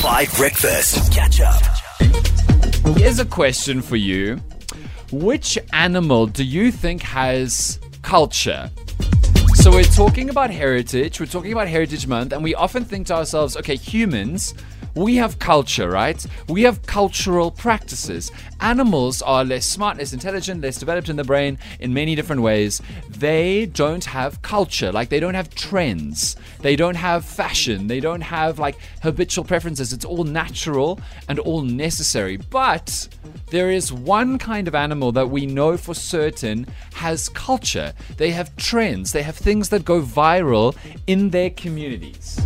Five Breakfast. Catch up. Here's a question for you. Which animal do you think has culture? So we're talking about heritage, we're talking about Heritage Month, and we often think to ourselves, okay, humans, we have culture, right? We have cultural practices. Animals are less smart, less intelligent, less developed in the brain in many different ways. They don't have culture, like they don't have trends. They don't have fashion. They don't have like habitual preferences. It's all natural and all necessary. But there is one kind of animal that we know for certain has culture. They have trends. They have things that go viral in their communities.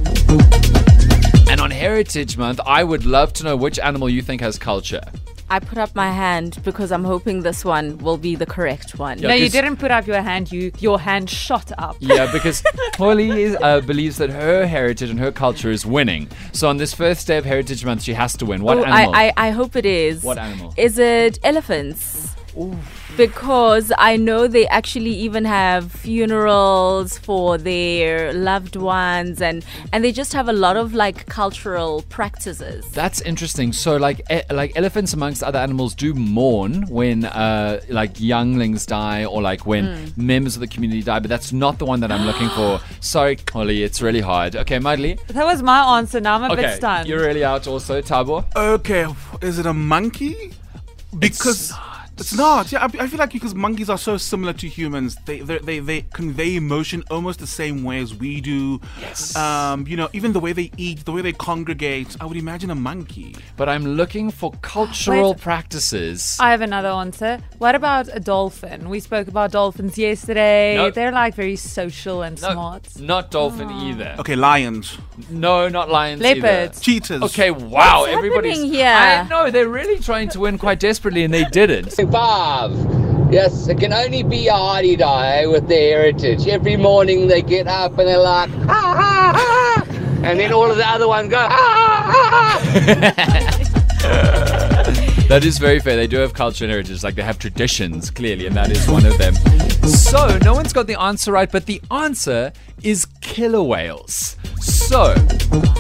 And on Heritage Month, I would love to know which animal you think has culture. I put up my hand because I'm hoping this one will be the correct one. Yeah. No, you didn't put up your hand. You your hand shot up. Yeah, because Holly uh, believes that her heritage and her culture is winning. So on this first day of Heritage Month, she has to win. What Oh, animal? I, I, I hope it is. What animal? Is it elephants? Because I know they actually even have funerals for their loved ones and, and they just have a lot of like cultural practices. That's interesting. So, like, e- like elephants amongst other animals do mourn when, uh, like, younglings die or like when members of the community die. But that's not the one that I'm looking for. Sorry, Holly, it's really hard. Okay, Mudley. That was my answer. Now I'm a bit stunned. you're really out. Also, Tabo. Okay, is it a monkey? Because it's not. Yeah, I, I feel like because monkeys are so similar to humans, they they they, they convey emotion almost the same way as we do. Yes. Um, you know, even the way they eat, the way they congregate. I would imagine a monkey. But I'm looking for cultural Wait. practices. I have another answer. What about a dolphin? We spoke about dolphins yesterday. No. They're like very social and No, smart. not dolphin either. Okay, lions, No, not lions. either. Leopards. cheetahs. Okay, wow, What's everybody's. here? I know they're really trying to win quite desperately, and they didn't. Five. Yes, it can only be a Heidi die with their heritage. Every morning they get up and they're like, ha ha ha, and then all of the other ones go, ha ha ha. That is very fair. They do have culture and heritage, like they have traditions, clearly, and that is one of them. So, no one's got the answer right, but the answer is killer whales. So,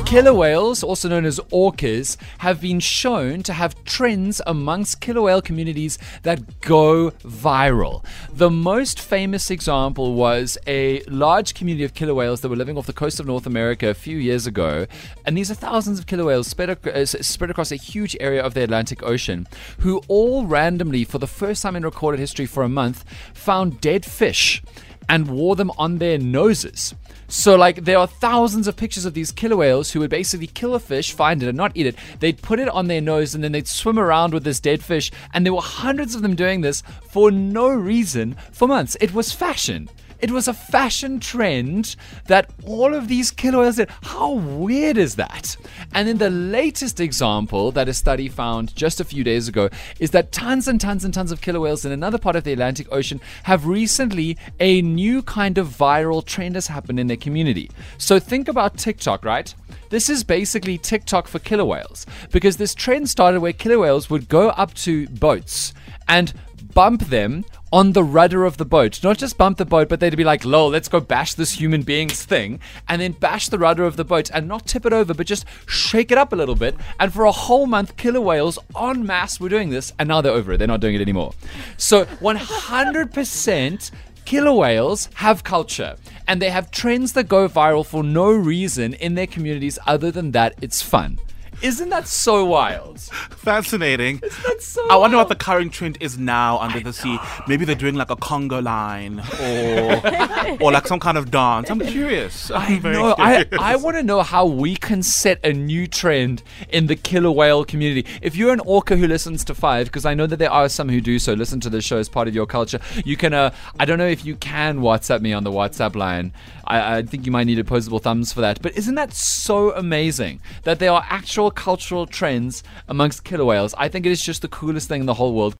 killer whales, also known as orcas, have been shown to have trends amongst killer whale communities that go viral. The most famous example was a large community of killer whales that were living off the coast of North America a few years ago, and these are thousands of killer whales spread, ac- uh, spread across a huge area of the Atlantic Ocean, who all randomly, for the first time in recorded history for a month, found dead fish and wore them on their noses. So, like, there are thousands of pictures of these killer whales who would basically kill a fish, find it, and not eat it. They'd put it on their nose, and then they'd swim around with this dead fish. And there were hundreds of them doing this for no reason for months. It was fashion. It was a fashion trend that all of these killer whales did. How weird is that? And then the latest example that a study found just a few days ago is that tons and tons and tons of killer whales in another part of the Atlantic Ocean have recently a new kind of viral trend has happened in their community. So think about TikTok, right? This is basically TikTok for killer whales because this trend started where killer whales would go up to boats and bump them on the rudder of the boat. Not just bump the boat, but they'd be like, lol, let's go bash this human being's thing, and then bash the rudder of the boat and not tip it over, but just shake it up a little bit. And for a whole month, killer whales en masse were doing this, and now they're over it. They're not doing it anymore. So 100% killer whales have culture and they have trends that go viral for no reason in their communities other than that it's fun. Isn't that so wild? Fascinating. That's so I wonder what the current trend is now under the sea. Maybe they're doing like a conga line or or like some kind of dance. I'm curious. I'm I very know. I. I want to know how we can set a new trend in the killer whale community. If you're an orca who listens to Five, because I know that there are some who do so, listen to the show as part of your culture. You can. Uh, I don't know if you can WhatsApp me on the WhatsApp line. I, I think you might need opposable thumbs for that. But isn't that so amazing that there are actual cultural trends amongst killer whales? I think it is just the coolest thing in the whole world.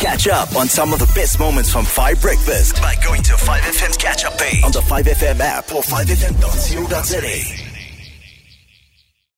Catch up on some of the best moments from 5 Breakfast by going to 5FM's catch up page on the 5FM app or 5FM.co.za.